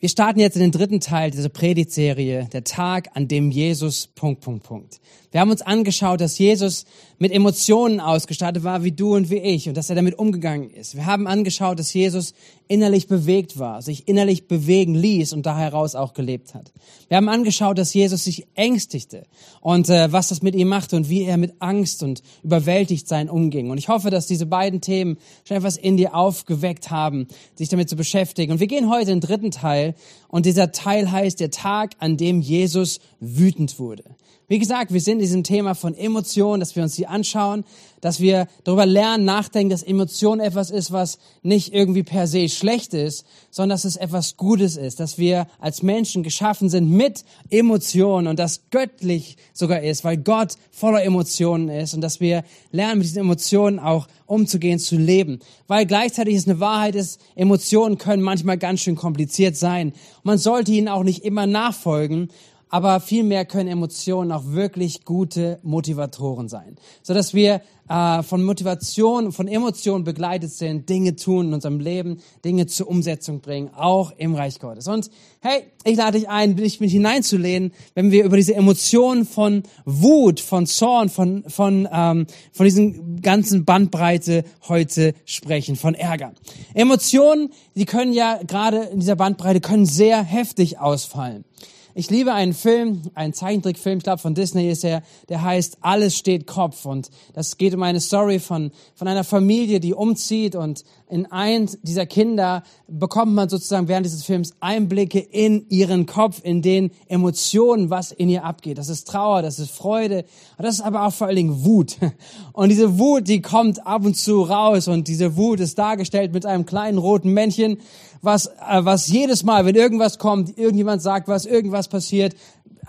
Wir starten jetzt in den dritten Teil dieser Predigtserie, der Tag, an dem Jesus Punkt, Punkt, Punkt. Wir haben uns angeschaut, dass Jesus mit Emotionen ausgestattet war, wie du und wie ich, und dass er damit umgegangen ist. Wir haben angeschaut, dass Jesus innerlich bewegt war, sich innerlich bewegen ließ und da heraus auch gelebt hat. Wir haben angeschaut, dass Jesus sich ängstigte und äh, was das mit ihm machte und wie er mit Angst und überwältigt sein umging. Und ich hoffe, dass diese beiden Themen schon etwas in dir aufgeweckt haben, sich damit zu beschäftigen. Und wir gehen heute in den dritten Teil und dieser Teil heißt der Tag, an dem Jesus wütend wurde. Wie gesagt, wir sind in diesem Thema von Emotionen, dass wir uns die anschauen, dass wir darüber lernen, nachdenken, dass Emotion etwas ist, was nicht irgendwie per se schlecht ist, sondern dass es etwas Gutes ist, dass wir als Menschen geschaffen sind mit Emotionen und das göttlich sogar ist, weil Gott voller Emotionen ist und dass wir lernen, mit diesen Emotionen auch umzugehen, zu leben. Weil gleichzeitig es eine Wahrheit ist, Emotionen können manchmal ganz schön kompliziert sein. Man sollte ihnen auch nicht immer nachfolgen aber vielmehr können Emotionen auch wirklich gute Motivatoren sein, so dass wir äh, von Motivation, von Emotionen begleitet sind, Dinge tun in unserem Leben, Dinge zur Umsetzung bringen, auch im Reich Gottes. Und hey, ich lade dich ein, dich mit hineinzulehnen, wenn wir über diese Emotionen von Wut, von Zorn, von von ähm, von diesen ganzen Bandbreite heute sprechen, von Ärger. Emotionen, die können ja gerade in dieser Bandbreite können sehr heftig ausfallen. Ich liebe einen Film, einen Zeichentrickfilm, ich glaube von Disney ist er, der heißt Alles steht Kopf. Und das geht um eine Story von, von einer Familie, die umzieht und in eins dieser Kinder bekommt man sozusagen während dieses Films Einblicke in ihren Kopf, in den Emotionen, was in ihr abgeht. Das ist Trauer, das ist Freude, das ist aber auch vor allen Dingen Wut. Und diese Wut, die kommt ab und zu raus und diese Wut ist dargestellt mit einem kleinen roten Männchen, was, äh, was jedes Mal, wenn irgendwas kommt, irgendjemand sagt was, irgendwas passiert,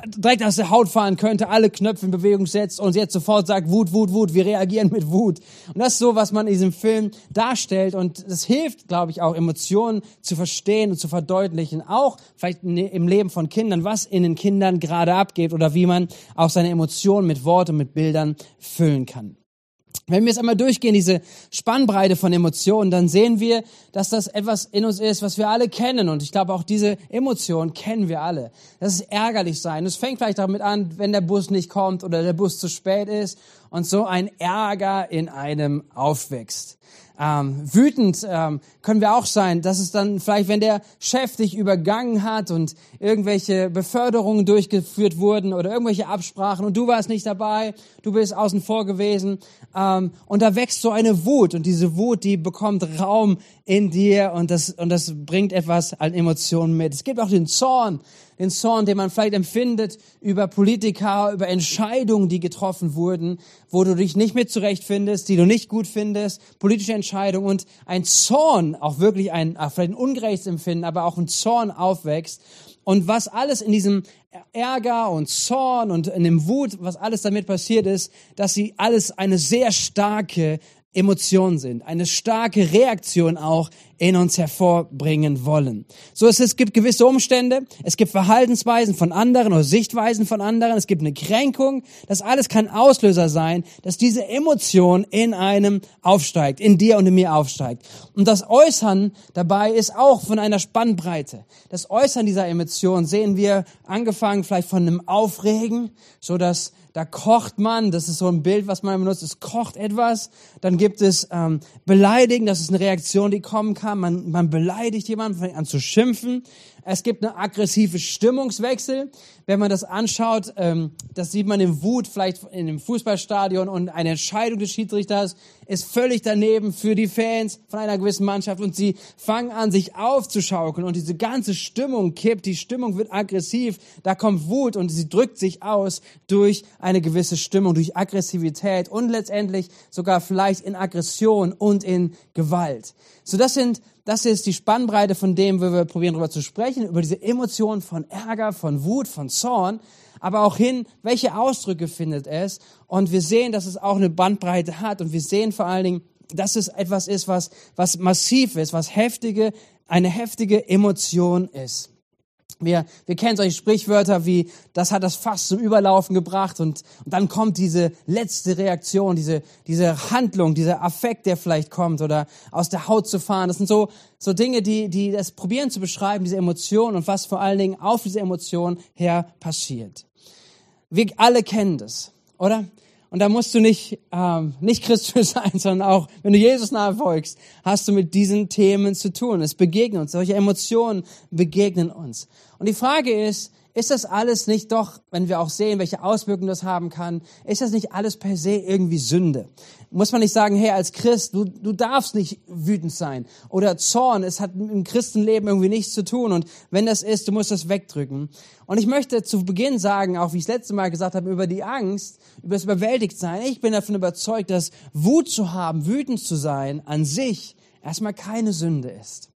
direkt aus der Haut fahren könnte, alle Knöpfe in Bewegung setzt und jetzt sofort sagt, Wut, Wut, Wut, wir reagieren mit Wut. Und das ist so, was man in diesem Film darstellt und das hilft, glaube ich, auch Emotionen zu verstehen und zu verdeutlichen, auch vielleicht im Leben von Kindern, was in den Kindern gerade abgeht oder wie man auch seine Emotionen mit Worten, mit Bildern füllen kann. Wenn wir jetzt einmal durchgehen, diese Spannbreite von Emotionen, dann sehen wir, dass das etwas in uns ist, was wir alle kennen. Und ich glaube, auch diese Emotionen kennen wir alle. Das ist ärgerlich sein. Es fängt vielleicht damit an, wenn der Bus nicht kommt oder der Bus zu spät ist und so ein Ärger in einem aufwächst. Ähm, wütend ähm, können wir auch sein, dass es dann vielleicht, wenn der Chef dich übergangen hat und irgendwelche Beförderungen durchgeführt wurden oder irgendwelche Absprachen und du warst nicht dabei, du bist außen vor gewesen ähm, und da wächst so eine Wut und diese Wut, die bekommt Raum in dir und das, und das bringt etwas an Emotionen mit. Es gibt auch den Zorn, den Zorn, den man vielleicht empfindet über Politiker, über Entscheidungen, die getroffen wurden, wo du dich nicht mit zurechtfindest, die du nicht gut findest, politische Entscheidungen und ein Zorn, auch wirklich ein, vielleicht ein ungerechtes Empfinden, aber auch ein Zorn aufwächst. Und was alles in diesem Ärger und Zorn und in dem Wut, was alles damit passiert ist, dass sie alles eine sehr starke Emotionen sind, eine starke Reaktion auch in uns hervorbringen wollen. So es, es gibt gewisse Umstände, es gibt Verhaltensweisen von anderen oder Sichtweisen von anderen, es gibt eine Kränkung. Das alles kann Auslöser sein, dass diese Emotion in einem aufsteigt, in dir und in mir aufsteigt. Und das Äußern dabei ist auch von einer Spannbreite. Das Äußern dieser Emotion sehen wir angefangen vielleicht von einem Aufregen, so dass da kocht man, das ist so ein Bild, was man benutzt, es kocht etwas. Dann gibt es ähm, Beleidigen, das ist eine Reaktion, die kommen kann. Man, man beleidigt jemanden, fängt an zu schimpfen. Es gibt eine aggressive Stimmungswechsel. Wenn man das anschaut, ähm, das sieht man im Wut vielleicht in dem Fußballstadion und eine Entscheidung des Schiedsrichters ist völlig daneben für die Fans von einer gewissen Mannschaft und sie fangen an, sich aufzuschaukeln und diese ganze Stimmung kippt, die Stimmung wird aggressiv, da kommt Wut und sie drückt sich aus durch eine gewisse Stimmung, durch Aggressivität und letztendlich sogar vielleicht in Aggression und in Gewalt. So das sind das ist die Spannbreite von dem, wo wir probieren darüber zu sprechen, über diese Emotionen von Ärger, von Wut, von Zorn, aber auch hin, welche Ausdrücke findet es. Und wir sehen, dass es auch eine Bandbreite hat und wir sehen vor allen Dingen, dass es etwas ist, was, was massiv ist, was heftige, eine heftige Emotion ist. Wir, wir kennen solche Sprichwörter wie, das hat das Fass zum Überlaufen gebracht und, und dann kommt diese letzte Reaktion, diese, diese Handlung, dieser Affekt, der vielleicht kommt oder aus der Haut zu fahren. Das sind so, so Dinge, die, die das probieren zu beschreiben, diese Emotion und was vor allen Dingen auf diese Emotion her passiert. Wir alle kennen das, oder? Und da musst du nicht, ähm, nicht Christus sein, sondern auch, wenn du Jesus nachfolgst, hast du mit diesen Themen zu tun. Es begegnet uns, solche Emotionen begegnen uns. Und die Frage ist, ist das alles nicht doch, wenn wir auch sehen, welche Auswirkungen das haben kann, ist das nicht alles per se irgendwie Sünde? Muss man nicht sagen, hey, als Christ, du, du darfst nicht wütend sein. Oder Zorn, es hat im Christenleben irgendwie nichts zu tun. Und wenn das ist, du musst das wegdrücken. Und ich möchte zu Beginn sagen, auch wie ich das letzte Mal gesagt habe, über die Angst, über das Überwältigtsein. Ich bin davon überzeugt, dass Wut zu haben, wütend zu sein, an sich erstmal keine Sünde ist.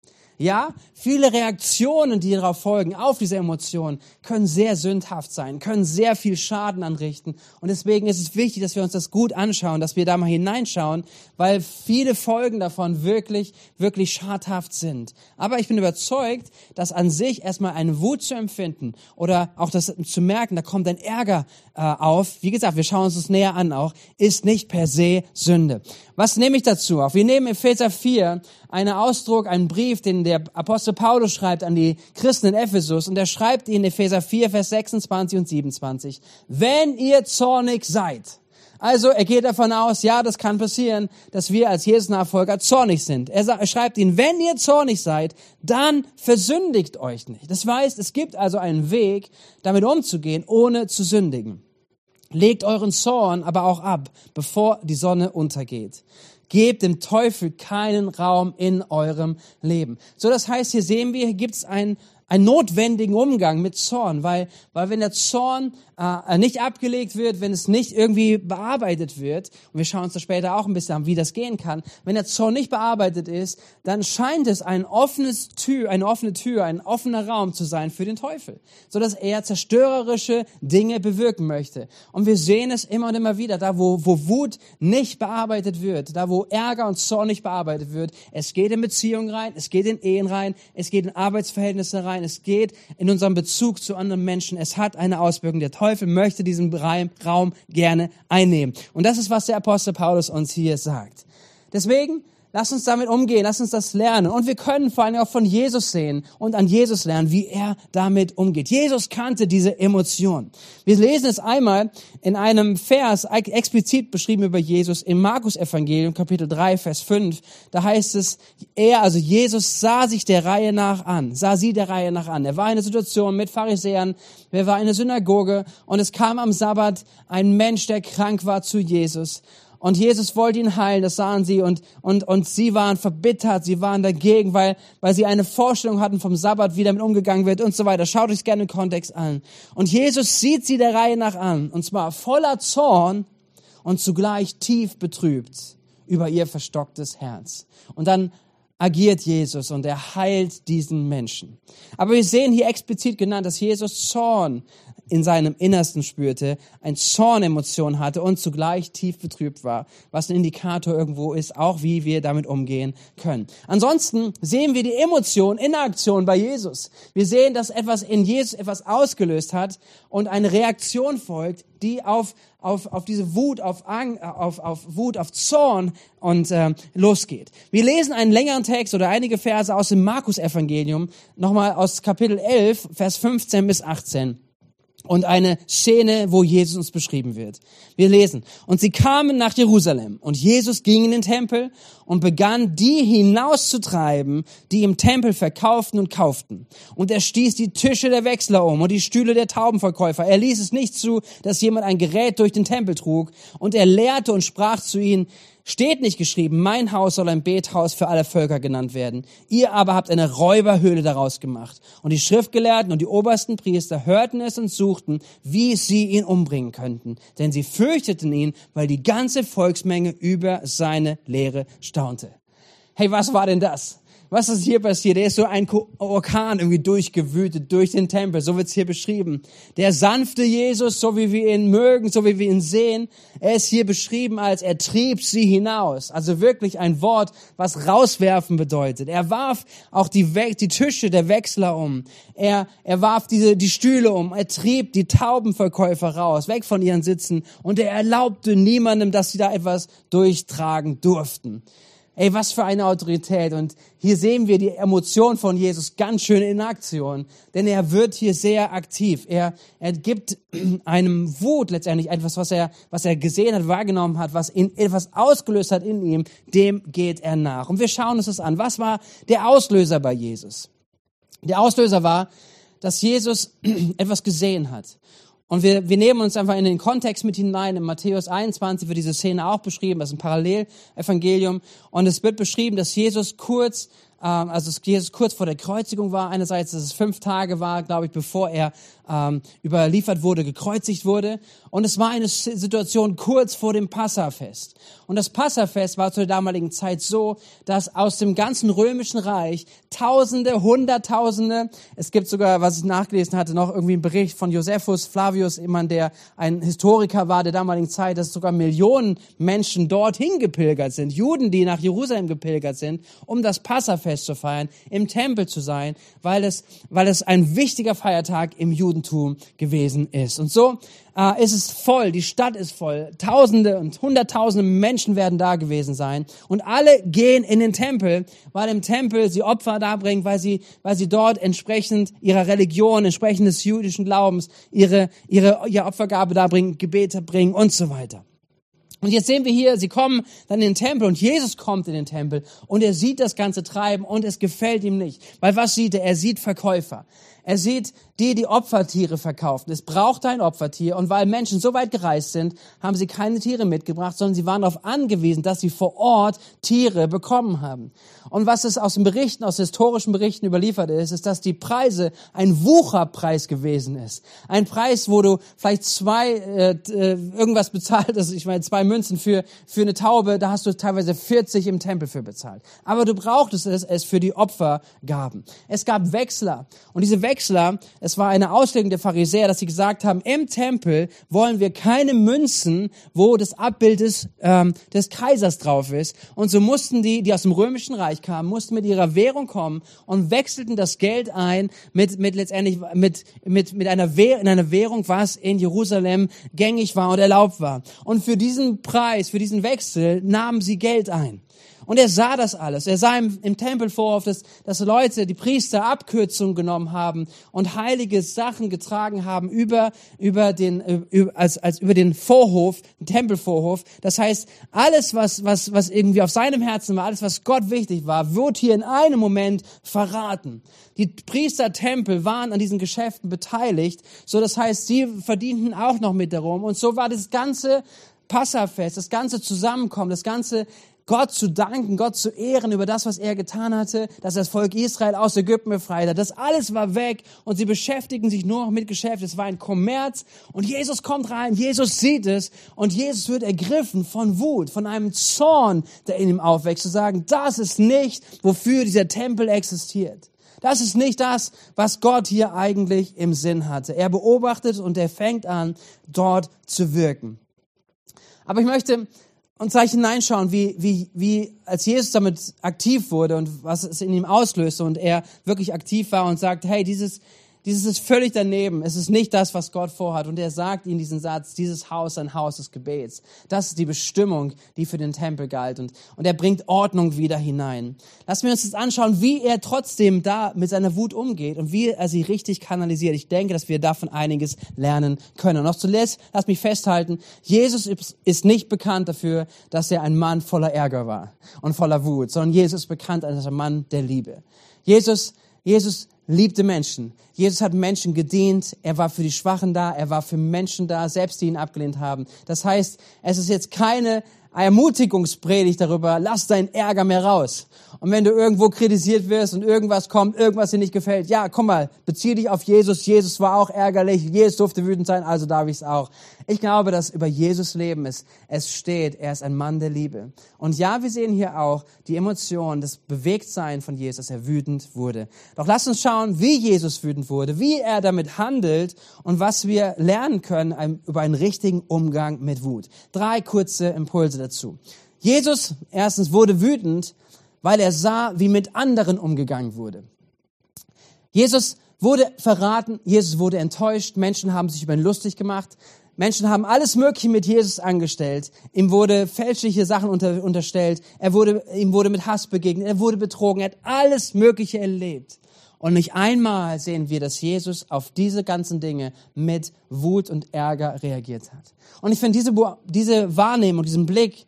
Ja, viele Reaktionen, die darauf folgen, auf diese Emotionen, können sehr sündhaft sein, können sehr viel Schaden anrichten. Und deswegen ist es wichtig, dass wir uns das gut anschauen, dass wir da mal hineinschauen, weil viele Folgen davon wirklich, wirklich schadhaft sind. Aber ich bin überzeugt, dass an sich erstmal eine Wut zu empfinden oder auch das zu merken, da kommt ein Ärger äh, auf. Wie gesagt, wir schauen uns das näher an auch, ist nicht per se Sünde. Was nehme ich dazu auf? Wir nehmen Epheser 4 einen Ausdruck, einen Brief, den der Apostel Paulus schreibt an die Christen in Ephesus und er schreibt in Epheser 4, Vers 26 und 27. Wenn ihr zornig seid, also er geht davon aus, ja, das kann passieren, dass wir als Jesus-Nachfolger zornig sind. Er, sagt, er schreibt ihnen, wenn ihr zornig seid, dann versündigt euch nicht. Das heißt, es gibt also einen Weg, damit umzugehen, ohne zu sündigen. Legt euren Zorn aber auch ab, bevor die Sonne untergeht. Gebt dem Teufel keinen Raum in eurem Leben. So, das heißt, hier sehen wir, hier gibt es einen, einen notwendigen Umgang mit Zorn, weil, weil wenn der Zorn äh, nicht abgelegt wird, wenn es nicht irgendwie bearbeitet wird, und wir schauen uns das später auch ein bisschen an, wie das gehen kann, wenn der Zorn nicht bearbeitet ist, dann scheint es ein offenes Tür, eine offene Tür, ein offener Raum zu sein für den Teufel, so dass er zerstörerische Dinge bewirken möchte. Und wir sehen es immer und immer wieder, da wo, wo Wut nicht bearbeitet wird, da wo Ärger und Zorn nicht bearbeitet wird, es geht in Beziehungen rein, es geht in Ehen rein, es geht in Arbeitsverhältnisse rein, es geht in unserem Bezug zu anderen Menschen, es hat eine Auswirkung. Der Teufel Teufel möchte diesen Raum gerne einnehmen. Und das ist, was der Apostel Paulus uns hier sagt. Deswegen Lass uns damit umgehen, lass uns das lernen. Und wir können vor allem auch von Jesus sehen und an Jesus lernen, wie er damit umgeht. Jesus kannte diese Emotion. Wir lesen es einmal in einem Vers explizit beschrieben über Jesus im Markus Evangelium, Kapitel 3, Vers 5. Da heißt es, er, also Jesus, sah sich der Reihe nach an, sah sie der Reihe nach an. Er war in einer Situation mit Pharisäern, er war in der Synagoge und es kam am Sabbat ein Mensch, der krank war zu Jesus. Und Jesus wollte ihn heilen, das sahen sie und, und, und sie waren verbittert, sie waren dagegen, weil, weil sie eine Vorstellung hatten vom Sabbat, wie damit umgegangen wird und so weiter. Schaut euch gerne den Kontext an. Und Jesus sieht sie der Reihe nach an, und zwar voller Zorn und zugleich tief betrübt über ihr verstocktes Herz. Und dann agiert Jesus und er heilt diesen Menschen. Aber wir sehen hier explizit genannt, dass Jesus Zorn in seinem Innersten spürte, ein Zornemotion hatte und zugleich tief betrübt war, was ein Indikator irgendwo ist, auch wie wir damit umgehen können. Ansonsten sehen wir die Emotion in Aktion bei Jesus. Wir sehen, dass etwas in Jesus etwas ausgelöst hat und eine Reaktion folgt, die auf, auf, auf diese Wut, auf, Ang, auf, auf Wut, auf Zorn und äh, losgeht. Wir lesen einen längeren Text oder einige Verse aus dem Markus-Evangelium, nochmal aus Kapitel 11, Vers 15 bis 18 und eine Szene, wo Jesus uns beschrieben wird. Wir lesen, und sie kamen nach Jerusalem und Jesus ging in den Tempel und begann, die hinauszutreiben, die im Tempel verkauften und kauften. Und er stieß die Tische der Wechsler um und die Stühle der Taubenverkäufer. Er ließ es nicht zu, dass jemand ein Gerät durch den Tempel trug. Und er lehrte und sprach zu ihnen, Steht nicht geschrieben, mein Haus soll ein Bethaus für alle Völker genannt werden. Ihr aber habt eine Räuberhöhle daraus gemacht. Und die Schriftgelehrten und die obersten Priester hörten es und suchten, wie sie ihn umbringen könnten. Denn sie fürchteten ihn, weil die ganze Volksmenge über seine Lehre staunte. Hey, was war denn das? Was ist hier passiert? Er ist so ein Orkan irgendwie durchgewütet durch den Tempel, so wird's hier beschrieben. Der sanfte Jesus, so wie wir ihn mögen, so wie wir ihn sehen, er ist hier beschrieben als er trieb sie hinaus. Also wirklich ein Wort, was rauswerfen bedeutet. Er warf auch die, We die Tische der Wechsler um. Er, er warf diese, die Stühle um. Er trieb die Taubenverkäufer raus, weg von ihren Sitzen. Und er erlaubte niemandem, dass sie da etwas durchtragen durften. Ey, was für eine Autorität. Und hier sehen wir die Emotion von Jesus ganz schön in Aktion. Denn er wird hier sehr aktiv. Er, er gibt einem Wut letztendlich etwas, was er, was er gesehen hat, wahrgenommen hat, was ihn, etwas ausgelöst hat in ihm. Dem geht er nach. Und wir schauen uns das an. Was war der Auslöser bei Jesus? Der Auslöser war, dass Jesus etwas gesehen hat. Und wir, wir nehmen uns einfach in den Kontext mit hinein. In Matthäus 21 wird diese Szene auch beschrieben, das ist ein Parallelevangelium. Und es wird beschrieben, dass Jesus kurz, ähm, also Jesus kurz vor der Kreuzigung war. Einerseits, dass es fünf Tage war, glaube ich, bevor er ähm, überliefert wurde, gekreuzigt wurde. Und es war eine Situation kurz vor dem Passafest. Und das Passafest war zu der damaligen Zeit so, dass aus dem ganzen römischen Reich Tausende, Hunderttausende, es gibt sogar, was ich nachgelesen hatte, noch irgendwie einen Bericht von Josephus Flavius, jemand, der ein Historiker war der damaligen Zeit, dass sogar Millionen Menschen dorthin gepilgert sind, Juden, die nach Jerusalem gepilgert sind, um das Passafest zu feiern, im Tempel zu sein, weil es, weil es ein wichtiger Feiertag im Judentum Judentum gewesen ist. Und so äh, ist es voll, die Stadt ist voll, Tausende und Hunderttausende Menschen werden da gewesen sein und alle gehen in den Tempel, weil im Tempel sie Opfer darbringen, weil sie, weil sie dort entsprechend ihrer Religion, entsprechend des jüdischen Glaubens ihre, ihre, ihre Opfergabe darbringen, Gebete bringen und so weiter. Und jetzt sehen wir hier, sie kommen dann in den Tempel und Jesus kommt in den Tempel und er sieht das ganze Treiben und es gefällt ihm nicht. Weil was sieht er? Er sieht Verkäufer. Er sieht die, die Opfertiere verkaufen. Es braucht ein Opfertier. Und weil Menschen so weit gereist sind, haben sie keine Tiere mitgebracht, sondern sie waren darauf angewiesen, dass sie vor Ort Tiere bekommen haben. Und was es aus den Berichten, aus historischen Berichten überliefert ist, ist, dass die Preise ein Wucherpreis gewesen ist. Ein Preis, wo du vielleicht zwei, äh, äh irgendwas bezahlt hast, ich meine zwei Münzen für, für eine Taube, da hast du teilweise 40 im Tempel für bezahlt. Aber du brauchtest es, es für die Opfergaben. Es gab Wechsler. Und diese Wechsler Wechsler, es war eine Auslegung der Pharisäer, dass sie gesagt haben, im Tempel wollen wir keine Münzen, wo das Abbild des, ähm, des Kaisers drauf ist. Und so mussten die, die aus dem römischen Reich kamen, mussten mit ihrer Währung kommen und wechselten das Geld ein mit, mit letztendlich mit, mit, mit einer Währung, in einer Währung, was in Jerusalem gängig war und erlaubt war. Und für diesen Preis, für diesen Wechsel nahmen sie Geld ein. Und er sah das alles. Er sah im, im Tempelvorhof, dass, dass Leute, die Priester Abkürzungen genommen haben und heilige Sachen getragen haben über, über den, über, als, als über den Vorhof, den Tempelvorhof. Das heißt, alles, was, was, was irgendwie auf seinem Herzen war, alles, was Gott wichtig war, wird hier in einem Moment verraten. Die Priestertempel waren an diesen Geschäften beteiligt. So, das heißt, sie verdienten auch noch mit darum. Und so war das ganze Passafest, das ganze Zusammenkommen, das ganze Gott zu danken, Gott zu ehren über das, was er getan hatte, dass das Volk Israel aus Ägypten befreit hat. Das alles war weg und sie beschäftigen sich nur noch mit Geschäft. Es war ein Kommerz und Jesus kommt rein, Jesus sieht es und Jesus wird ergriffen von Wut, von einem Zorn, der in ihm aufwächst, zu sagen, das ist nicht, wofür dieser Tempel existiert. Das ist nicht das, was Gott hier eigentlich im Sinn hatte. Er beobachtet und er fängt an, dort zu wirken. Aber ich möchte und gleich hineinschauen, wie, wie, wie als Jesus damit aktiv wurde und was es in ihm auslöste und er wirklich aktiv war und sagt, hey, dieses, dieses ist völlig daneben. Es ist nicht das, was Gott vorhat. Und er sagt ihnen diesen Satz, dieses Haus ein Haus des Gebets. Das ist die Bestimmung, die für den Tempel galt. Und, und er bringt Ordnung wieder hinein. Lassen wir uns jetzt anschauen, wie er trotzdem da mit seiner Wut umgeht und wie er sie richtig kanalisiert. Ich denke, dass wir davon einiges lernen können. Und noch zuletzt, lass mich festhalten, Jesus ist nicht bekannt dafür, dass er ein Mann voller Ärger war und voller Wut, sondern Jesus ist bekannt als ein Mann der Liebe. Jesus, Jesus liebte Menschen. Jesus hat Menschen gedient. Er war für die Schwachen da. Er war für Menschen da, selbst die ihn abgelehnt haben. Das heißt, es ist jetzt keine Ermutigungspredigt darüber, lass deinen Ärger mehr raus. Und wenn du irgendwo kritisiert wirst und irgendwas kommt, irgendwas dir nicht gefällt, ja, komm mal, bezieh dich auf Jesus. Jesus war auch ärgerlich, Jesus durfte wütend sein, also darf ich es auch. Ich glaube, dass über Jesus Leben ist. Es steht, er ist ein Mann der Liebe. Und ja, wir sehen hier auch die Emotion, das Bewegtsein von Jesus, dass er wütend wurde. Doch lass uns schauen, wie Jesus wütend wurde, wie er damit handelt und was wir lernen können über einen richtigen Umgang mit Wut. Drei kurze Impulse dazu. Jesus erstens wurde wütend, weil er sah, wie mit anderen umgegangen wurde. Jesus wurde verraten, Jesus wurde enttäuscht, Menschen haben sich über ihn lustig gemacht, Menschen haben alles Mögliche mit Jesus angestellt. Ihm wurde fälschliche Sachen unter, unterstellt. Er wurde, ihm wurde mit Hass begegnet. Er wurde betrogen. Er hat alles Mögliche erlebt. Und nicht einmal sehen wir, dass Jesus auf diese ganzen Dinge mit Wut und Ärger reagiert hat. Und ich finde, diese, diese Wahrnehmung, diesen Blick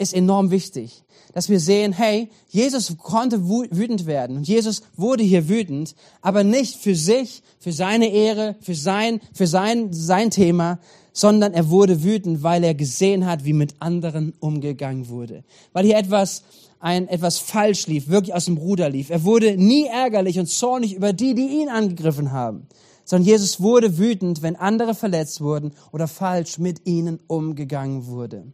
ist enorm wichtig dass wir sehen, hey, Jesus konnte wütend werden und Jesus wurde hier wütend, aber nicht für sich, für seine Ehre, für sein, für sein, sein Thema, sondern er wurde wütend, weil er gesehen hat, wie mit anderen umgegangen wurde. Weil hier etwas, ein, etwas falsch lief, wirklich aus dem Ruder lief. Er wurde nie ärgerlich und zornig über die, die ihn angegriffen haben, sondern Jesus wurde wütend, wenn andere verletzt wurden oder falsch mit ihnen umgegangen wurde.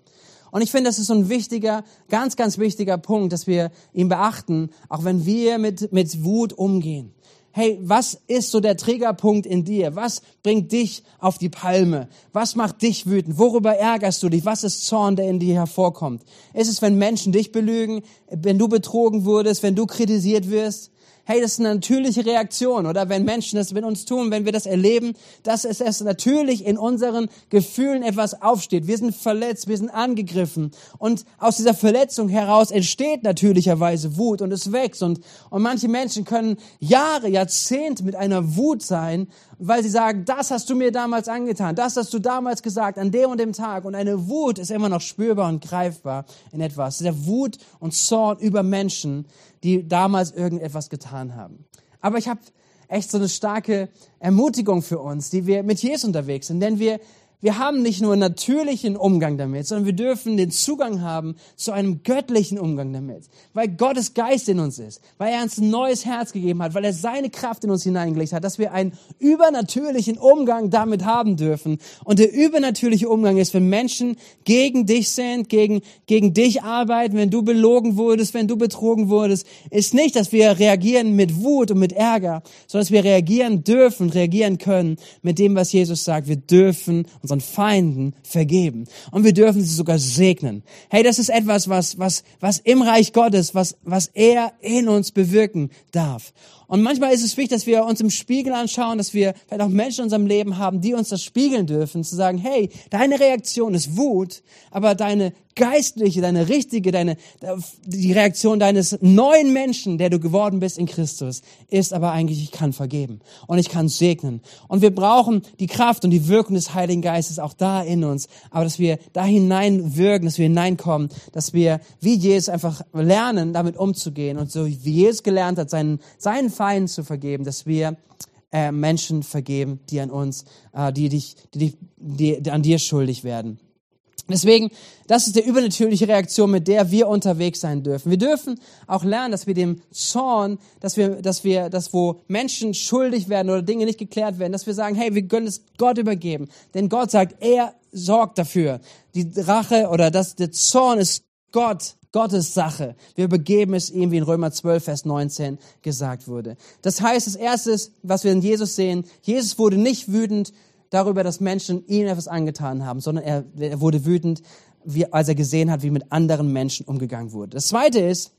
Und ich finde, das ist so ein wichtiger, ganz, ganz wichtiger Punkt, dass wir ihn beachten, auch wenn wir mit, mit Wut umgehen. Hey, was ist so der Triggerpunkt in dir? Was bringt dich auf die Palme? Was macht dich wütend? Worüber ärgerst du dich? Was ist Zorn, der in dir hervorkommt? Ist es, wenn Menschen dich belügen, wenn du betrogen wurdest, wenn du kritisiert wirst? Hey, das ist eine natürliche Reaktion. Oder wenn Menschen das mit uns tun, wenn wir das erleben, dass es erst natürlich in unseren Gefühlen etwas aufsteht. Wir sind verletzt, wir sind angegriffen. Und aus dieser Verletzung heraus entsteht natürlicherweise Wut und es wächst. Und, und manche Menschen können Jahre, Jahrzehnte mit einer Wut sein, weil sie sagen, das hast du mir damals angetan, das hast du damals gesagt, an dem und dem Tag. Und eine Wut ist immer noch spürbar und greifbar in etwas. Der Wut und Zorn über Menschen, die damals irgendetwas getan haben. Aber ich habe echt so eine starke Ermutigung für uns, die wir mit Jesus unterwegs sind, denn wir wir haben nicht nur einen natürlichen Umgang damit, sondern wir dürfen den Zugang haben zu einem göttlichen Umgang damit, weil Gottes Geist in uns ist, weil er uns ein neues Herz gegeben hat, weil er seine Kraft in uns hineingelegt hat, dass wir einen übernatürlichen Umgang damit haben dürfen. Und der übernatürliche Umgang ist, wenn Menschen gegen dich sind, gegen, gegen dich arbeiten, wenn du belogen wurdest, wenn du betrogen wurdest, ist nicht, dass wir reagieren mit Wut und mit Ärger, sondern dass wir reagieren dürfen, reagieren können mit dem, was Jesus sagt. Wir dürfen unseren Feinden vergeben. Und wir dürfen sie sogar segnen. Hey, das ist etwas, was, was, was im Reich Gottes, was, was er in uns bewirken darf. Und manchmal ist es wichtig, dass wir uns im Spiegel anschauen, dass wir vielleicht auch Menschen in unserem Leben haben, die uns das spiegeln dürfen, zu sagen, hey, deine Reaktion ist Wut, aber deine geistliche, deine richtige, deine, die Reaktion deines neuen Menschen, der du geworden bist in Christus, ist aber eigentlich, ich kann vergeben und ich kann segnen. Und wir brauchen die Kraft und die Wirkung des Heiligen Geistes auch da in uns, aber dass wir da hineinwirken, dass wir hineinkommen, dass wir wie Jesus einfach lernen, damit umzugehen und so wie Jesus gelernt hat, seinen, seinen Feinden zu vergeben, dass wir äh, Menschen vergeben, die an uns, äh, die dich, die, die, die an dir schuldig werden. Deswegen, das ist die übernatürliche Reaktion, mit der wir unterwegs sein dürfen. Wir dürfen auch lernen, dass wir dem Zorn, dass wir, dass wir, dass wo Menschen schuldig werden oder Dinge nicht geklärt werden, dass wir sagen, hey, wir können es Gott übergeben. Denn Gott sagt, er sorgt dafür. Die Rache oder das, der Zorn ist Gott, Gottes Sache. Wir übergeben es ihm, wie in Römer 12, Vers 19 gesagt wurde. Das heißt, das erste was wir in Jesus sehen, Jesus wurde nicht wütend darüber, dass Menschen ihm etwas angetan haben, sondern er, er wurde wütend, wie, als er gesehen hat, wie mit anderen Menschen umgegangen wurde. Das zweite ist,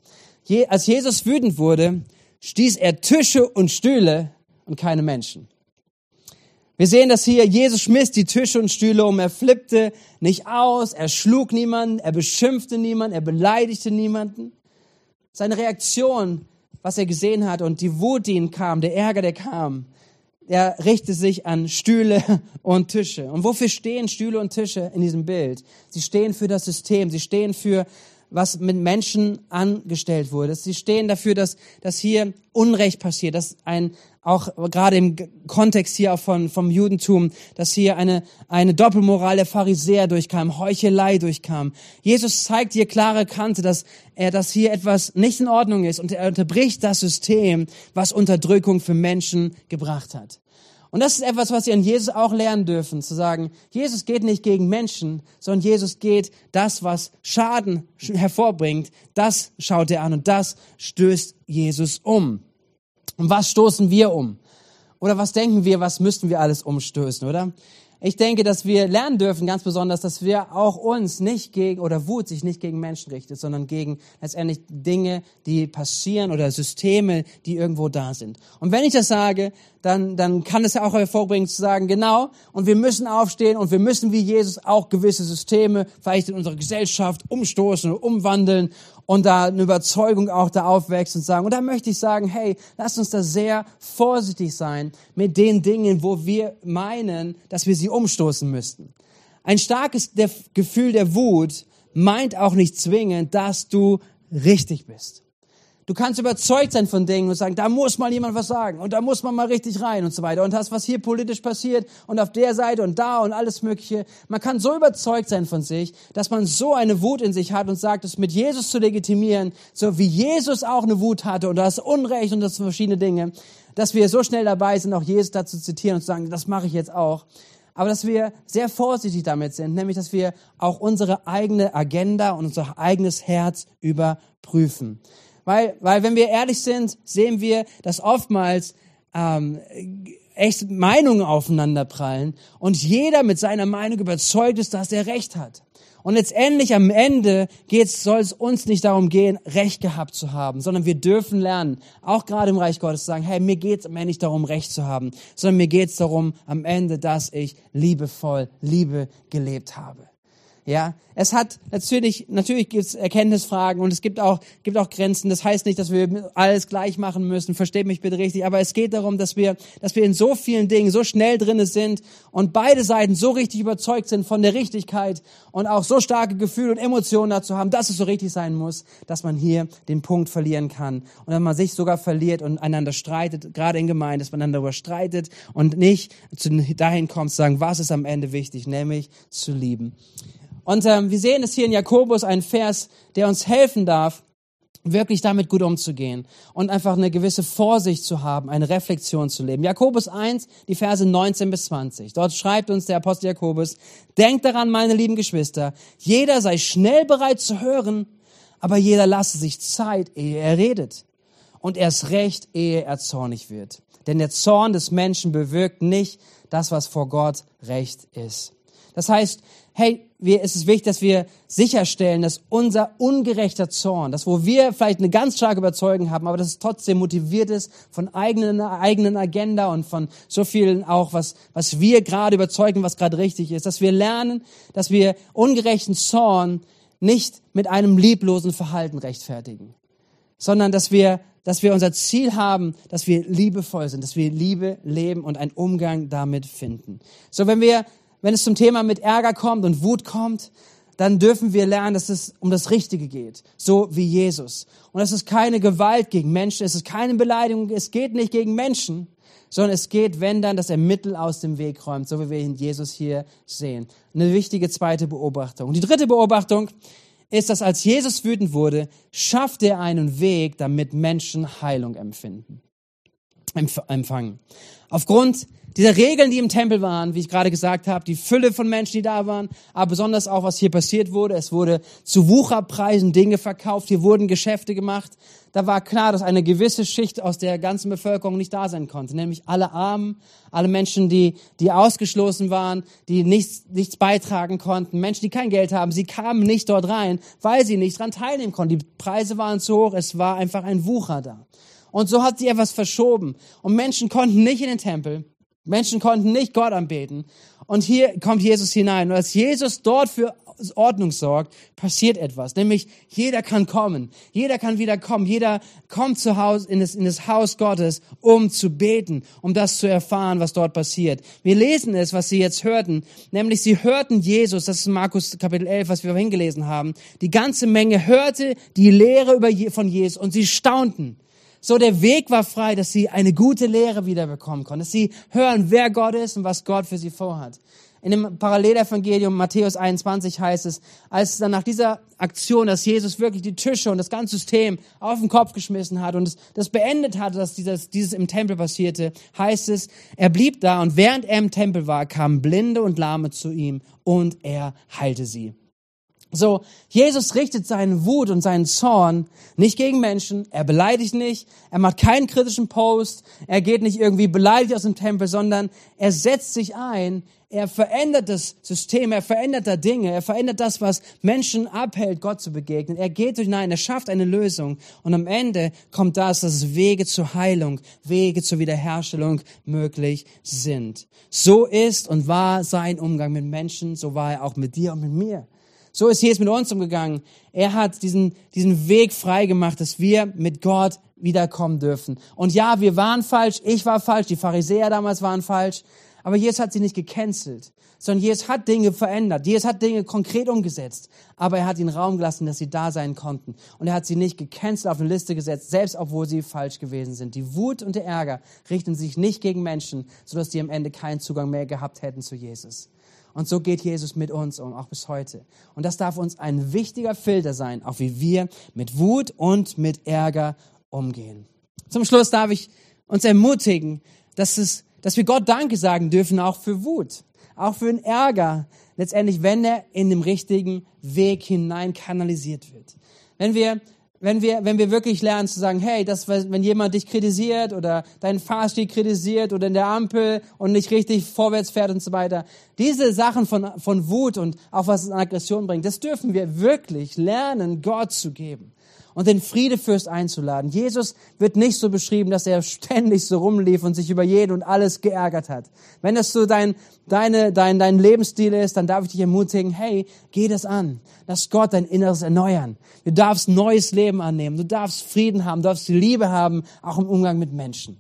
je, als Jesus wütend wurde, stieß er Tische und Stühle und keine Menschen. Wir sehen das hier, Jesus schmiss die Tische und Stühle um, er flippte nicht aus, er schlug niemanden, er beschimpfte niemanden, er beleidigte niemanden. Seine Reaktion, was er gesehen hat und die Wut, die ihm kam, der Ärger, der kam, er richtet sich an Stühle und Tische. Und wofür stehen Stühle und Tische in diesem Bild? Sie stehen für das System, sie stehen für was mit Menschen angestellt wurde. Sie stehen dafür, dass, dass hier Unrecht passiert, dass ein, auch gerade im Kontext hier auch von, vom Judentum, dass hier eine, eine Doppelmoral der Pharisäer durchkam, Heuchelei durchkam. Jesus zeigt hier klare Kante, dass er, dass hier etwas nicht in Ordnung ist und er unterbricht das System, was Unterdrückung für Menschen gebracht hat. Und das ist etwas, was wir an Jesus auch lernen dürfen, zu sagen, Jesus geht nicht gegen Menschen, sondern Jesus geht das, was Schaden hervorbringt, das schaut er an und das stößt Jesus um. Und was stoßen wir um? Oder was denken wir, was müssten wir alles umstößen, oder? Ich denke, dass wir lernen dürfen, ganz besonders, dass wir auch uns nicht gegen, oder Wut sich nicht gegen Menschen richtet, sondern gegen letztendlich Dinge, die passieren oder Systeme, die irgendwo da sind. Und wenn ich das sage, dann, dann kann es ja auch hervorbringen zu sagen, genau, und wir müssen aufstehen und wir müssen wie Jesus auch gewisse Systeme vielleicht in unserer Gesellschaft umstoßen umwandeln und da eine Überzeugung auch da aufwächst und sagen, und da möchte ich sagen, hey, lasst uns da sehr vorsichtig sein mit den Dingen, wo wir meinen, dass wir sie umstoßen müssten. Ein starkes Gefühl der Wut meint auch nicht zwingend, dass du richtig bist. Du kannst überzeugt sein von Dingen und sagen, da muss mal jemand was sagen und da muss man mal richtig rein und so weiter. Und das, was hier politisch passiert und auf der Seite und da und alles Mögliche. Man kann so überzeugt sein von sich, dass man so eine Wut in sich hat und sagt, es mit Jesus zu legitimieren, so wie Jesus auch eine Wut hatte und das Unrecht und das verschiedene Dinge, dass wir so schnell dabei sind, auch Jesus dazu zu zitieren und zu sagen, das mache ich jetzt auch aber dass wir sehr vorsichtig damit sind, nämlich dass wir auch unsere eigene Agenda und unser eigenes Herz überprüfen. Weil, weil wenn wir ehrlich sind, sehen wir, dass oftmals ähm, echt Meinungen aufeinanderprallen und jeder mit seiner Meinung überzeugt ist, dass er Recht hat. Und letztendlich am Ende soll es uns nicht darum gehen, Recht gehabt zu haben, sondern wir dürfen lernen, auch gerade im Reich Gottes zu sagen, hey, mir geht's am Ende nicht darum, Recht zu haben, sondern mir geht's darum, am Ende, dass ich liebevoll Liebe gelebt habe. Ja, es hat natürlich, natürlich gibt es Erkenntnisfragen und es gibt auch, gibt auch Grenzen. Das heißt nicht, dass wir alles gleich machen müssen. Versteht mich bitte richtig. Aber es geht darum, dass wir, dass wir in so vielen Dingen so schnell drinne sind und beide Seiten so richtig überzeugt sind von der Richtigkeit und auch so starke Gefühle und Emotionen dazu haben, dass es so richtig sein muss, dass man hier den Punkt verlieren kann und dass man sich sogar verliert und einander streitet, gerade in Gemeinde, dass man einander darüber streitet und nicht dahin kommt zu sagen, was ist am Ende wichtig, nämlich zu lieben. Und ähm, wir sehen es hier in Jakobus, ein Vers, der uns helfen darf, wirklich damit gut umzugehen und einfach eine gewisse Vorsicht zu haben, eine Reflexion zu leben. Jakobus 1, die Verse 19 bis 20. Dort schreibt uns der Apostel Jakobus, denkt daran, meine lieben Geschwister, jeder sei schnell bereit zu hören, aber jeder lasse sich Zeit, ehe er redet. Und erst recht, ehe er zornig wird. Denn der Zorn des Menschen bewirkt nicht das, was vor Gott recht ist. Das heißt, hey, wir, es ist wichtig, dass wir sicherstellen, dass unser ungerechter Zorn, das wo wir vielleicht eine ganz starke Überzeugung haben, aber dass es trotzdem motiviert ist von eigenen, eigenen Agenda und von so vielen auch, was, was wir gerade überzeugen, was gerade richtig ist, dass wir lernen, dass wir ungerechten Zorn nicht mit einem lieblosen Verhalten rechtfertigen, sondern dass wir dass wir unser Ziel haben, dass wir liebevoll sind, dass wir Liebe leben und einen Umgang damit finden. So, wenn wir wenn es zum Thema mit Ärger kommt und Wut kommt, dann dürfen wir lernen, dass es um das Richtige geht, so wie Jesus. Und es ist keine Gewalt gegen Menschen, es ist keine Beleidigung, es geht nicht gegen Menschen, sondern es geht, wenn dann, dass er Mittel aus dem Weg räumt, so wie wir ihn Jesus hier sehen. Eine wichtige zweite Beobachtung. Und die dritte Beobachtung ist, dass als Jesus wütend wurde, schafft er einen Weg, damit Menschen Heilung empfinden, empfangen. Aufgrund dieser Regeln, die im Tempel waren, wie ich gerade gesagt habe, die Fülle von Menschen, die da waren, aber besonders auch, was hier passiert wurde. Es wurde zu Wucherpreisen Dinge verkauft, hier wurden Geschäfte gemacht. Da war klar, dass eine gewisse Schicht aus der ganzen Bevölkerung nicht da sein konnte, nämlich alle Armen, alle Menschen, die, die ausgeschlossen waren, die nichts, nichts beitragen konnten, Menschen, die kein Geld haben. Sie kamen nicht dort rein, weil sie nicht dran teilnehmen konnten. Die Preise waren zu hoch, es war einfach ein Wucher da. Und so hat sie etwas verschoben. Und Menschen konnten nicht in den Tempel. Menschen konnten nicht Gott anbeten. Und hier kommt Jesus hinein. Und als Jesus dort für Ordnung sorgt, passiert etwas. Nämlich jeder kann kommen. Jeder kann wieder kommen. Jeder kommt zu Hause, in das, in das Haus Gottes, um zu beten, um das zu erfahren, was dort passiert. Wir lesen es, was sie jetzt hörten. Nämlich sie hörten Jesus, das ist Markus Kapitel 11, was wir vorhin gelesen haben. Die ganze Menge hörte die Lehre über, von Jesus und sie staunten. So der Weg war frei, dass sie eine gute Lehre wiederbekommen konnten, dass sie hören, wer Gott ist und was Gott für sie vorhat. In dem Parallelevangelium Matthäus 21 heißt es, als dann nach dieser Aktion, dass Jesus wirklich die Tische und das ganze System auf den Kopf geschmissen hat und das beendet hat, dass dieses, dieses im Tempel passierte, heißt es, er blieb da und während er im Tempel war, kamen Blinde und Lahme zu ihm und er heilte sie. So, Jesus richtet seinen Wut und seinen Zorn nicht gegen Menschen. Er beleidigt nicht. Er macht keinen kritischen Post. Er geht nicht irgendwie beleidigt aus dem Tempel, sondern er setzt sich ein. Er verändert das System. Er verändert da Dinge. Er verändert das, was Menschen abhält, Gott zu begegnen. Er geht hinein. Er schafft eine Lösung. Und am Ende kommt das, dass Wege zur Heilung, Wege zur Wiederherstellung möglich sind. So ist und war sein Umgang mit Menschen. So war er auch mit dir und mit mir. So ist Jesus mit uns umgegangen. Er hat diesen, diesen Weg frei gemacht, dass wir mit Gott wiederkommen dürfen. Und ja, wir waren falsch, ich war falsch, die Pharisäer damals waren falsch, aber Jesus hat sie nicht gecancelt, sondern Jesus hat Dinge verändert. Jesus hat Dinge konkret umgesetzt, aber er hat ihnen Raum gelassen, dass sie da sein konnten. Und er hat sie nicht gecancelt auf eine Liste gesetzt, selbst obwohl sie falsch gewesen sind. Die Wut und der Ärger richten sich nicht gegen Menschen, sodass die am Ende keinen Zugang mehr gehabt hätten zu Jesus. Und so geht Jesus mit uns um, auch bis heute. Und das darf uns ein wichtiger Filter sein, auch wie wir mit Wut und mit Ärger umgehen. Zum Schluss darf ich uns ermutigen, dass, es, dass wir Gott Danke sagen dürfen, auch für Wut, auch für den Ärger, letztendlich, wenn er in dem richtigen Weg hinein kanalisiert wird. Wenn wir wenn wir, wenn wir wirklich lernen zu sagen, hey, das, wenn jemand dich kritisiert oder deinen Fahrstil kritisiert oder in der Ampel und nicht richtig vorwärts fährt und so weiter, diese Sachen von, von Wut und auch was es an Aggression bringt, das dürfen wir wirklich lernen, Gott zu geben und den Friedefürst einzuladen. Jesus wird nicht so beschrieben, dass er ständig so rumlief und sich über jeden und alles geärgert hat. Wenn das so dein, deine, dein, dein Lebensstil ist, dann darf ich dich ermutigen, hey, geh das an. Lass Gott dein Inneres erneuern. Du darfst neues Leben annehmen. Du darfst Frieden haben. Du darfst Liebe haben, auch im Umgang mit Menschen.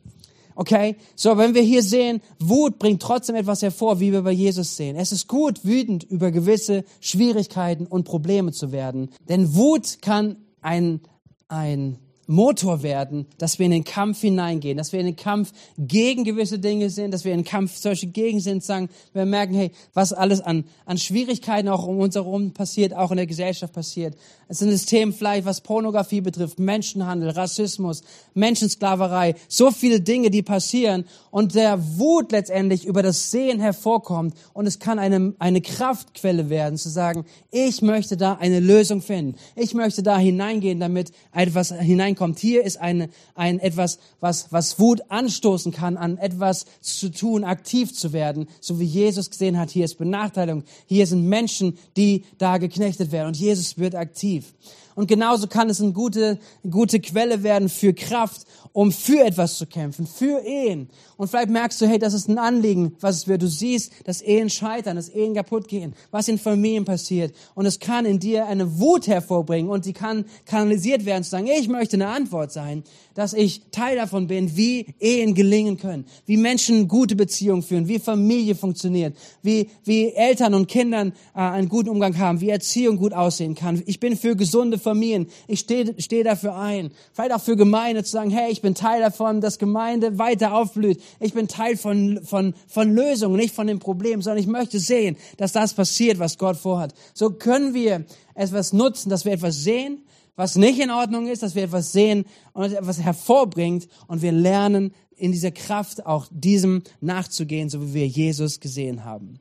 Okay? So, wenn wir hier sehen, Wut bringt trotzdem etwas hervor, wie wir bei Jesus sehen. Es ist gut, wütend über gewisse Schwierigkeiten und Probleme zu werden. Denn Wut kann ein, ein Motor werden, dass wir in den Kampf hineingehen, dass wir in den Kampf gegen gewisse Dinge sind, dass wir in den Kampf solche gegen sind, sagen, wir merken, hey, was alles an, an Schwierigkeiten auch um uns herum passiert, auch in der Gesellschaft passiert. Es sind Themen vielleicht, was Pornografie betrifft, Menschenhandel, Rassismus, Menschensklaverei, so viele Dinge, die passieren und der Wut letztendlich über das Sehen hervorkommt und es kann eine, eine Kraftquelle werden, zu sagen, ich möchte da eine Lösung finden. Ich möchte da hineingehen, damit etwas hineinkommt. Hier ist eine, ein etwas, was, was Wut anstoßen kann, an etwas zu tun, aktiv zu werden, so wie Jesus gesehen hat. Hier ist Benachteiligung. Hier sind Menschen, die da geknechtet werden und Jesus wird aktiv. Und genauso kann es eine gute, gute Quelle werden für Kraft, um für etwas zu kämpfen, für Ehen. Und vielleicht merkst du, hey, das ist ein Anliegen, was es wird. Du siehst, dass Ehen scheitern, dass Ehen kaputt gehen, was in Familien passiert. Und es kann in dir eine Wut hervorbringen und die kann kanalisiert werden, zu sagen, ich möchte eine Antwort sein, dass ich Teil davon bin, wie Ehen gelingen können, wie Menschen gute Beziehungen führen, wie Familie funktioniert, wie, wie Eltern und Kindern äh, einen guten Umgang haben, wie Erziehung gut aussehen kann. Ich bin für gesunde Familien. Ich stehe steh dafür ein. Vielleicht auch für Gemeinde zu sagen, hey, ich bin Teil davon, dass Gemeinde weiter aufblüht. Ich bin Teil von, von, von Lösungen, nicht von dem Problem, sondern ich möchte sehen, dass das passiert, was Gott vorhat. So können wir etwas nutzen, dass wir etwas sehen, was nicht in Ordnung ist, dass wir etwas sehen und etwas hervorbringt und wir lernen in dieser Kraft auch diesem nachzugehen, so wie wir Jesus gesehen haben.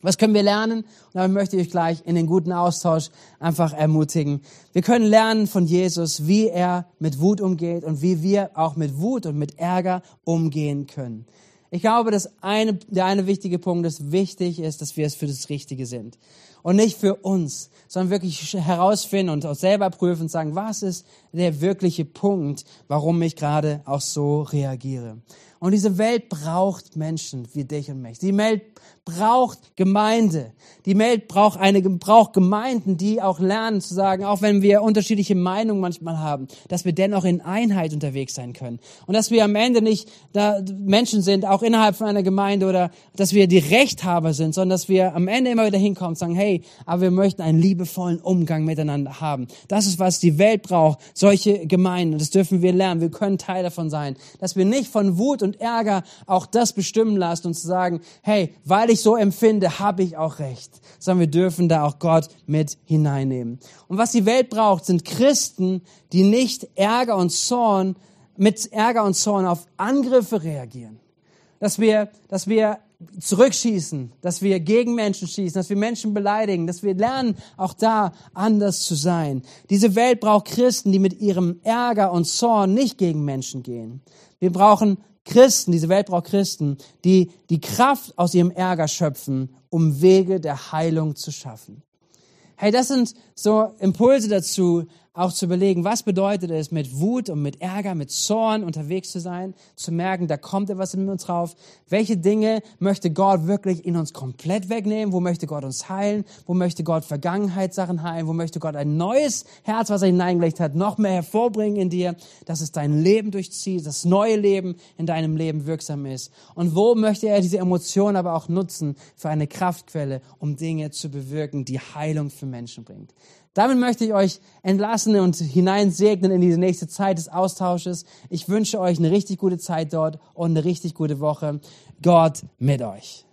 Was können wir lernen? Und damit möchte ich euch gleich in den guten Austausch einfach ermutigen. Wir können lernen von Jesus, wie er mit Wut umgeht und wie wir auch mit Wut und mit Ärger umgehen können. Ich glaube, dass eine, der eine wichtige Punkt ist, wichtig ist, dass wir es für das Richtige sind. Und nicht für uns, sondern wirklich herausfinden und auch selber prüfen und sagen, was ist der wirkliche Punkt, warum ich gerade auch so reagiere. Und diese Welt braucht Menschen wie dich und mich. Die Welt braucht Gemeinde. Die Welt braucht eine, braucht Gemeinden, die auch lernen zu sagen, auch wenn wir unterschiedliche Meinungen manchmal haben, dass wir dennoch in Einheit unterwegs sein können. Und dass wir am Ende nicht da Menschen sind, auch innerhalb von einer Gemeinde oder dass wir die Rechthaber sind, sondern dass wir am Ende immer wieder hinkommen und sagen, hey, aber wir möchten einen liebevollen Umgang miteinander haben. Das ist, was die Welt braucht. Solche Gemeinden. Das dürfen wir lernen. Wir können Teil davon sein. Dass wir nicht von Wut und Ärger auch das bestimmen lassen und zu sagen, hey, weil ich so empfinde, habe ich auch recht. Sondern wir dürfen da auch Gott mit hineinnehmen. Und was die Welt braucht, sind Christen, die nicht Ärger und Zorn, mit Ärger und Zorn auf Angriffe reagieren. Dass wir, dass wir zurückschießen, dass wir gegen Menschen schießen, dass wir Menschen beleidigen, dass wir lernen, auch da anders zu sein. Diese Welt braucht Christen, die mit ihrem Ärger und Zorn nicht gegen Menschen gehen. Wir brauchen Christen, diese Welt braucht Christen, die die Kraft aus ihrem Ärger schöpfen, um Wege der Heilung zu schaffen. Hey, das sind so Impulse dazu, auch zu überlegen, was bedeutet es, mit Wut und mit Ärger, mit Zorn unterwegs zu sein, zu merken, da kommt etwas in uns drauf. Welche Dinge möchte Gott wirklich in uns komplett wegnehmen? Wo möchte Gott uns heilen? Wo möchte Gott Vergangenheitssachen heilen? Wo möchte Gott ein neues Herz, was er hineingelegt hat, noch mehr hervorbringen in dir, dass es dein Leben durchzieht, das neue Leben in deinem Leben wirksam ist? Und wo möchte er diese Emotionen aber auch nutzen für eine Kraftquelle, um Dinge zu bewirken, die Heilung für Menschen bringt? Damit möchte ich euch entlassen und hineinsegnen in diese nächste Zeit des Austausches. Ich wünsche euch eine richtig gute Zeit dort und eine richtig gute Woche. Gott mit euch.